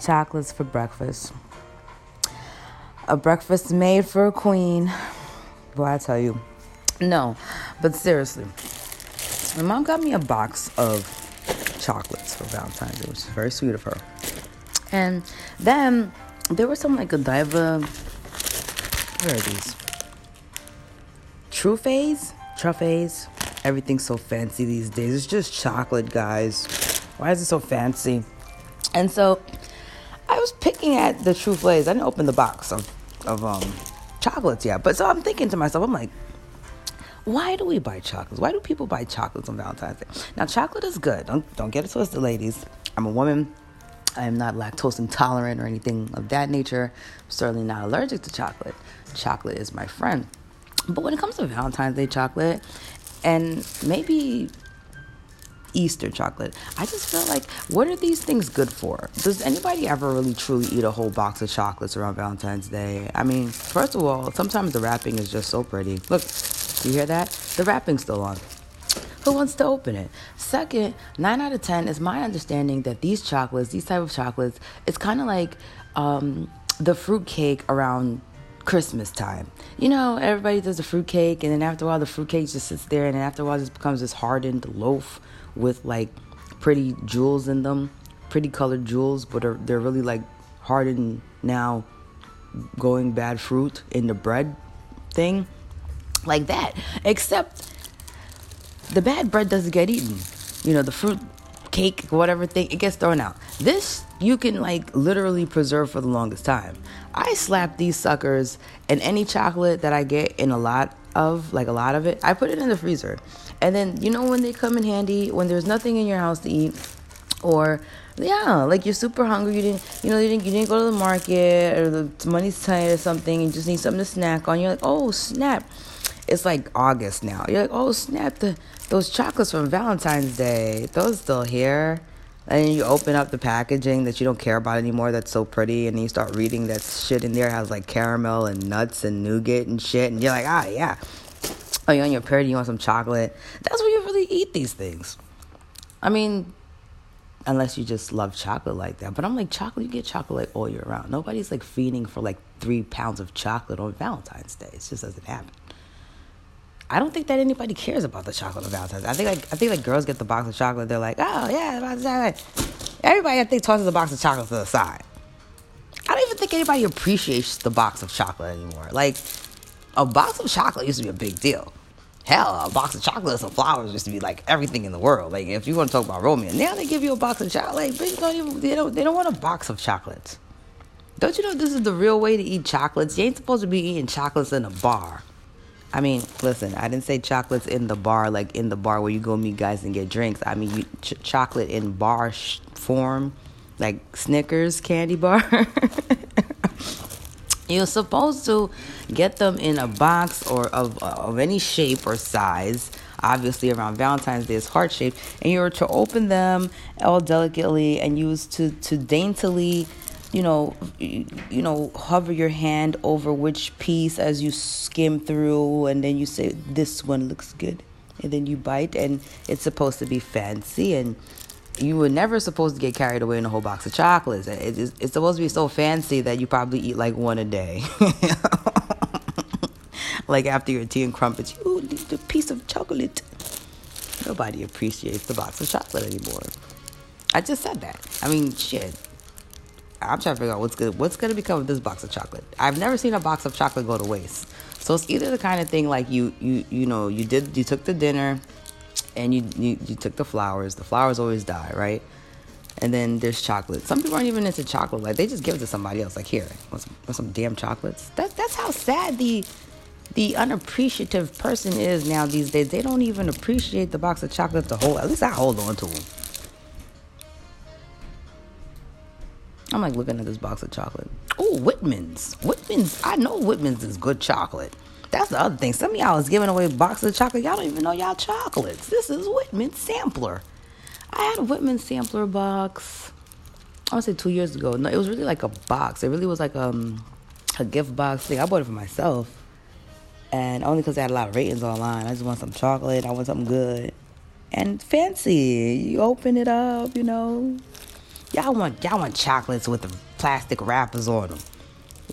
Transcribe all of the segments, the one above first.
chocolates for breakfast. A breakfast made for a queen. Boy, I tell you. No, but seriously, my mom got me a box of chocolates for Valentine's Day, which is very sweet of her. And then there was some like Godiva. Where are these? Truffes? Truffes? Everything's so fancy these days. It's just chocolate, guys. Why is it so fancy? And so I was picking at the Truffes. I didn't open the box of, of um, chocolates yet. But so I'm thinking to myself, I'm like, why do we buy chocolates? Why do people buy chocolates on Valentine's Day? Now, chocolate is good. Don't don't get it twisted, ladies. I'm a woman. I am not lactose intolerant or anything of that nature. I'm certainly not allergic to chocolate. Chocolate is my friend. But when it comes to Valentine's Day chocolate, and maybe Easter chocolate. I just feel like, what are these things good for? Does anybody ever really truly eat a whole box of chocolates around Valentine's Day? I mean, first of all, sometimes the wrapping is just so pretty. Look, you hear that? The wrapping's still on. Who wants to open it? Second, nine out of ten is my understanding that these chocolates, these type of chocolates, it's kind of like um, the fruit cake around Christmas time. You know, everybody does the fruit cake, and then after a while, the fruit cake just sits there, and then after a while, it just becomes this hardened loaf with like pretty jewels in them, pretty colored jewels, but are, they're really like hardened now, going bad fruit in the bread thing like that. Except the bad bread doesn't get eaten. You know, the fruit cake, whatever thing, it gets thrown out. This you can like literally preserve for the longest time. I slap these suckers and any chocolate that I get in a lot of, like a lot of it, I put it in the freezer. And then you know when they come in handy, when there's nothing in your house to eat, or yeah, like you're super hungry, you didn't, you know, you didn't, you didn't go to the market or the money's tight or something, and you just need something to snack on. You're like, oh snap, it's like August now. You're like, oh snap, the those chocolates from Valentine's Day, those still here. And you open up the packaging that you don't care about anymore that's so pretty, and you start reading that shit in there has like caramel and nuts and nougat and shit, and you're like, ah, yeah. Oh, you're on your period, you want some chocolate. That's where you really eat these things. I mean, unless you just love chocolate like that. But I'm like, chocolate, you get chocolate like all year round. Nobody's like feeding for like three pounds of chocolate on Valentine's Day. It just doesn't happen. I don't think that anybody cares about the chocolate on Valentine's. I think like I think like girls get the box of chocolate. They're like, oh yeah, box of chocolate. Everybody I think tosses a box of chocolate to the side. I don't even think anybody appreciates the box of chocolate anymore. Like a box of chocolate used to be a big deal. Hell, a box of chocolates and flowers used to be like everything in the world. Like if you want to talk about romance, now they give you a box of chocolate. Like, don't even, they don't they don't want a box of chocolates. Don't you know this is the real way to eat chocolates? You ain't supposed to be eating chocolates in a bar. I mean, listen, I didn't say chocolates in the bar, like in the bar where you go meet guys and get drinks. I mean, you, ch- chocolate in bar sh- form, like Snickers candy bar. You're supposed to get them in a box or of, of any shape or size. Obviously, around Valentine's Day, it's heart shaped, and you're to open them all delicately and use to to daintily you know, you, you know, hover your hand over which piece as you skim through, and then you say, This one looks good. And then you bite, and it's supposed to be fancy, and you were never supposed to get carried away in a whole box of chocolates. It, it's, it's supposed to be so fancy that you probably eat like one a day. like after your tea and crumpets, you a piece of chocolate. Nobody appreciates the box of chocolate anymore. I just said that. I mean, shit. I'm trying to figure out what's good. What's gonna become of this box of chocolate? I've never seen a box of chocolate go to waste. So it's either the kind of thing like you you you know you did you took the dinner, and you you, you took the flowers. The flowers always die, right? And then there's chocolate. Some people aren't even into chocolate. Like they just give it to somebody else. Like here, want some, want some damn chocolates. That's that's how sad the the unappreciative person is now these days. They don't even appreciate the box of chocolate to hold. At least I hold on to them. I'm like looking at this box of chocolate. Oh, Whitman's. Whitman's. I know Whitman's is good chocolate. That's the other thing. Some of y'all is giving away boxes of chocolate. Y'all don't even know y'all chocolates. This is Whitman's sampler. I had a Whitman sampler box. I want to say two years ago. No, it was really like a box. It really was like um a gift box thing. I bought it for myself, and only because I had a lot of ratings online. I just want some chocolate. I want something good and fancy. You open it up, you know Y'all want y'all want chocolates with the plastic wrappers on them.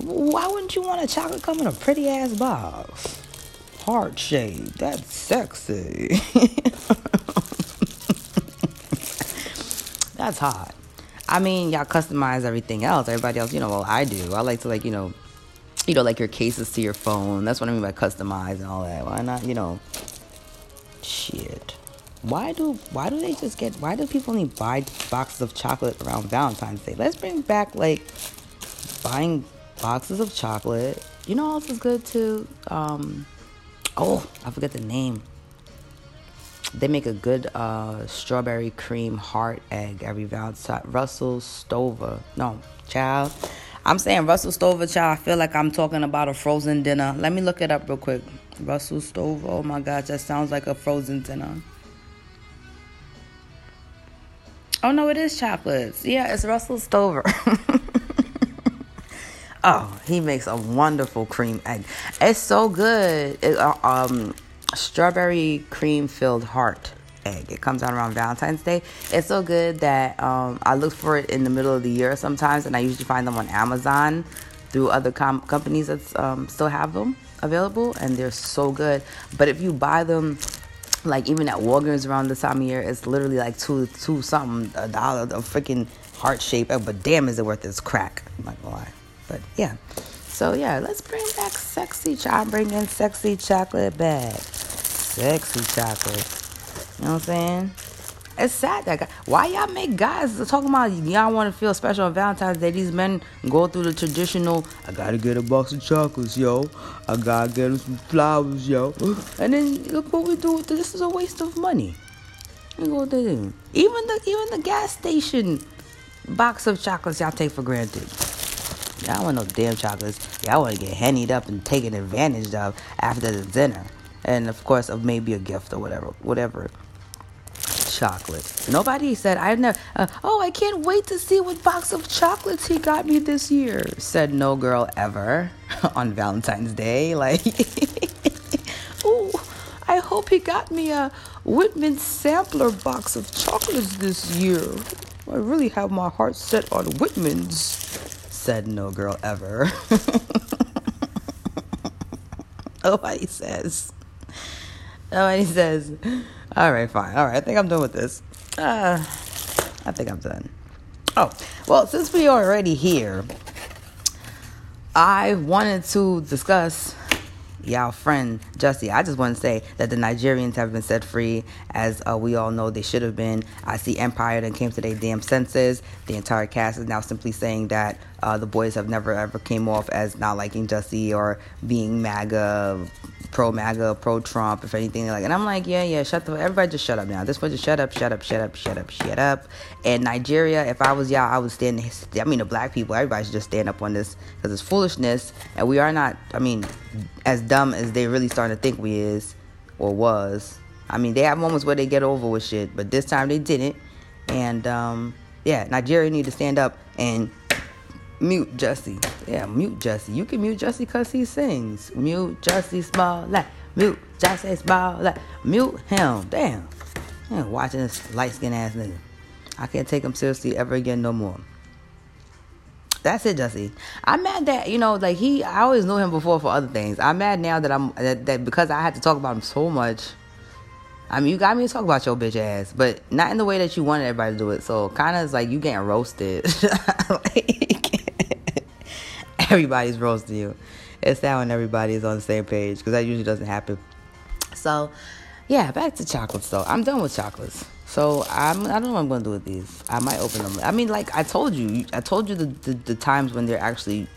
Why wouldn't you want a chocolate come in a pretty ass box? Heart shape. That's sexy. That's hot. I mean, y'all customize everything else. Everybody else, you know, well, I do. I like to like, you know, you know, like your cases to your phone. That's what I mean by customize and all that. Why not, you know? Why do why do they just get why do people only buy boxes of chocolate around Valentine's Day? Let's bring back like buying boxes of chocolate. You know else is good too? Um oh, I forget the name. They make a good uh, strawberry cream heart egg every Valentine. Russell Stover. No, child. I'm saying Russell Stover, child. I feel like I'm talking about a frozen dinner. Let me look it up real quick. Russell Stover. Oh my gosh, that sounds like a frozen dinner. Oh no, it is chocolates. Yeah, it's Russell Stover. oh, he makes a wonderful cream egg. It's so good. It, uh, um, strawberry cream filled heart egg. It comes out around Valentine's Day. It's so good that um, I look for it in the middle of the year sometimes, and I usually find them on Amazon through other com- companies that um, still have them available, and they're so good. But if you buy them, like even at Walgreens around this time of year, it's literally like two two something a dollar, a freaking heart shape. Uh, but damn, is it worth its crack? I'm not gonna lie. But yeah. So yeah, let's bring back sexy. I'm bringing sexy chocolate back. Sexy chocolate. You know what I'm saying? It's sad that why y'all make guys talking about y'all want to feel special on Valentine's Day. These men go through the traditional. I gotta get a box of chocolates, yo. I gotta get them some flowers, yo. And then look what we do. This is a waste of money. Look what they do. Even the even the gas station box of chocolates y'all take for granted. Y'all want no damn chocolates. Y'all want to get hennied up and taken advantage of after the dinner, and of course of maybe a gift or whatever, whatever. Chocolate. Nobody said I never. Uh, oh, I can't wait to see what box of chocolates he got me this year. Said no girl ever on Valentine's Day. Like, oh, I hope he got me a Whitman sampler box of chocolates this year. I really have my heart set on Whitman's said no girl ever. Nobody says. Nobody says. All right, fine. All right, I think I'm done with this. Uh, I think I'm done. Oh, well, since we are already here, I wanted to discuss y'all friend Jussie. I just want to say that the Nigerians have been set free, as uh, we all know they should have been. I see Empire that came to their damn senses. The entire cast is now simply saying that uh, the boys have never ever came off as not liking Jussie or being MAGA, pro MAGA, pro Trump, if anything like. And I'm like, yeah, yeah, shut the. Everybody just shut up now. This point, just shut up, shut up, shut up, shut up, shut up. And Nigeria, if I was y'all, I would stand. I mean, the black people, everybody should just stand up on this because it's foolishness, and we are not. I mean, as dumb as they really starting to think we is or was. I mean, they have moments where they get over with shit, but this time they didn't. And um, yeah, Nigeria need to stand up and mute Jesse. Yeah, mute Jesse. You can mute Jussie because he sings. Mute Jussie Smollett. Mute Jussie Smollett. Mute him. Damn. Yeah, watching this light skinned ass nigga. I can't take him seriously ever again no more. That's it, Jesse. I'm mad that you know, like he. I always knew him before for other things. I'm mad now that I'm that, that because I had to talk about him so much. I mean, you got me to talk about your bitch ass, but not in the way that you wanted everybody to do it. So kind of like you getting roasted. like, everybody's roasting you. It's that when everybody is on the same page because that usually doesn't happen. So, yeah, back to chocolates though. I'm done with chocolates. So I'm I don't know what I'm gonna do with these. I might open them. I mean, like I told you, I told you the the, the times when they're actually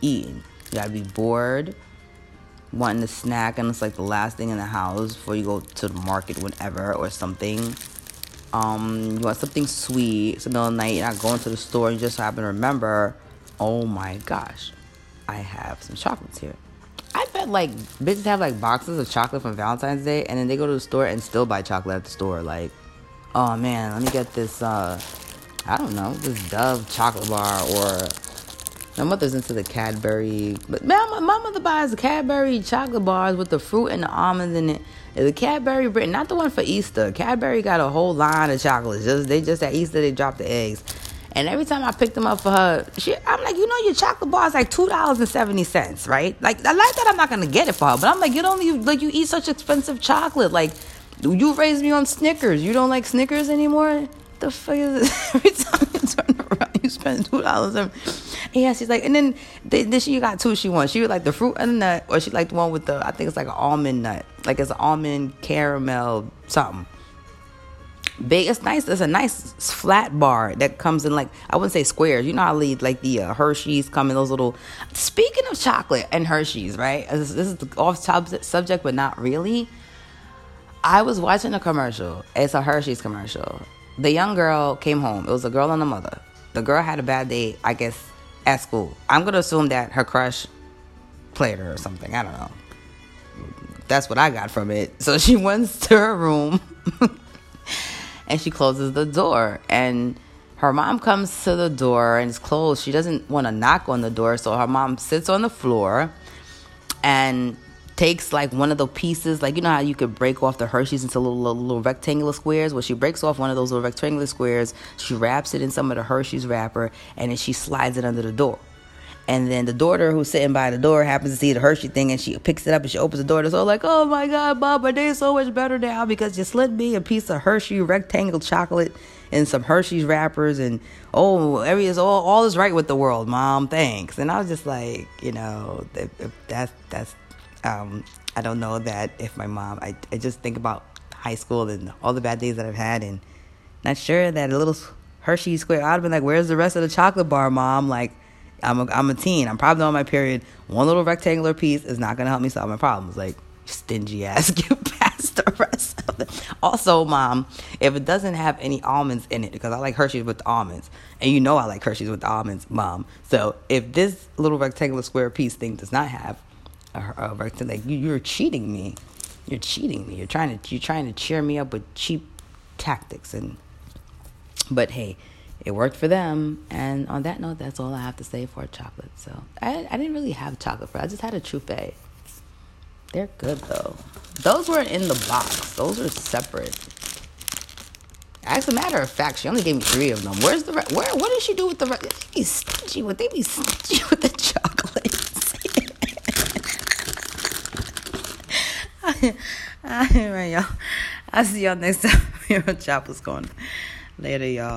eating. You gotta be bored wanting a snack and it's like the last thing in the house before you go to the market, whatever, or something. Um, you want something sweet, it's the middle of the night, you're not going to the store, and you just happen to remember, oh my gosh, I have some chocolates here. I bet like bitches have like boxes of chocolate from Valentine's Day and then they go to the store and still buy chocolate at the store. Like, oh man, let me get this uh I don't know, this Dove chocolate bar or my mother's into the Cadbury, but man, my, my mother buys the Cadbury chocolate bars with the fruit and the almonds in it. The Cadbury Britain, not the one for Easter. Cadbury got a whole line of chocolates. Just they just at Easter they drop the eggs, And every time I picked them up for her, she, I'm like, you know, your chocolate bar is like two dollars and seventy cents, right? Like, I like that. I'm not gonna get it for her, but I'm like, you don't, you like, you eat such expensive chocolate. Like, you raised me on Snickers. You don't like Snickers anymore. The fuck is this? Every time you turn around, you spend two dollars. And yeah, she's like, and then then she got two. She wants. She would like the fruit and the nut, or she like the one with the. I think it's like an almond nut, like it's an almond caramel something big. It's nice. It's a nice flat bar that comes in like I wouldn't say squares. You know I how like the uh, Hershey's come in those little. Speaking of chocolate and Hershey's, right? This, this is off topic subject, but not really. I was watching a commercial. It's a Hershey's commercial. The young girl came home. It was a girl and a mother. The girl had a bad day, I guess, at school. I'm gonna assume that her crush played her or something. I don't know. That's what I got from it. So she went to her room. and she closes the door and her mom comes to the door and it's closed. She doesn't want to knock on the door, so her mom sits on the floor and takes like one of the pieces, like you know how you could break off the Hershey's into little, little, little rectangular squares. Well, she breaks off one of those little rectangular squares, she wraps it in some of the Hershey's wrapper, and then she slides it under the door. And then the daughter who's sitting by the door happens to see the Hershey thing and she picks it up and she opens the door. And it's all like, oh my God, Bob, my day is so much better now because you slid me a piece of Hershey rectangle chocolate and some Hershey's wrappers. And oh, every all, all is right with the world, mom. Thanks. And I was just like, you know, that's, that's, um, I don't know that if my mom, I, I just think about high school and all the bad days that I've had and not sure that a little Hershey square, I'd have been like, where's the rest of the chocolate bar, mom? Like, I'm a, I'm a teen. I'm probably on my period. One little rectangular piece is not going to help me solve my problems. Like, stingy ass, get past the rest of it. Also, mom, if it doesn't have any almonds in it, because I like Hershey's with the almonds, and you know I like Hershey's with the almonds, mom. So if this little rectangular square piece thing does not have a, a rectangle, like you, you're cheating me. You're cheating me. You're trying to you're trying to cheer me up with cheap tactics and. But hey, it worked for them. And on that note, that's all I have to say for chocolate. So I, I didn't really have chocolate for. I just had a truffle. They're good though. Those weren't in the box. Those are separate. As a matter of fact, she only gave me three of them. Where's the re- where? What did she do with the rest? They be stingy with. They be stingy with the chocolates. All right, y'all. I'll see y'all next time. Your is going later, y'all.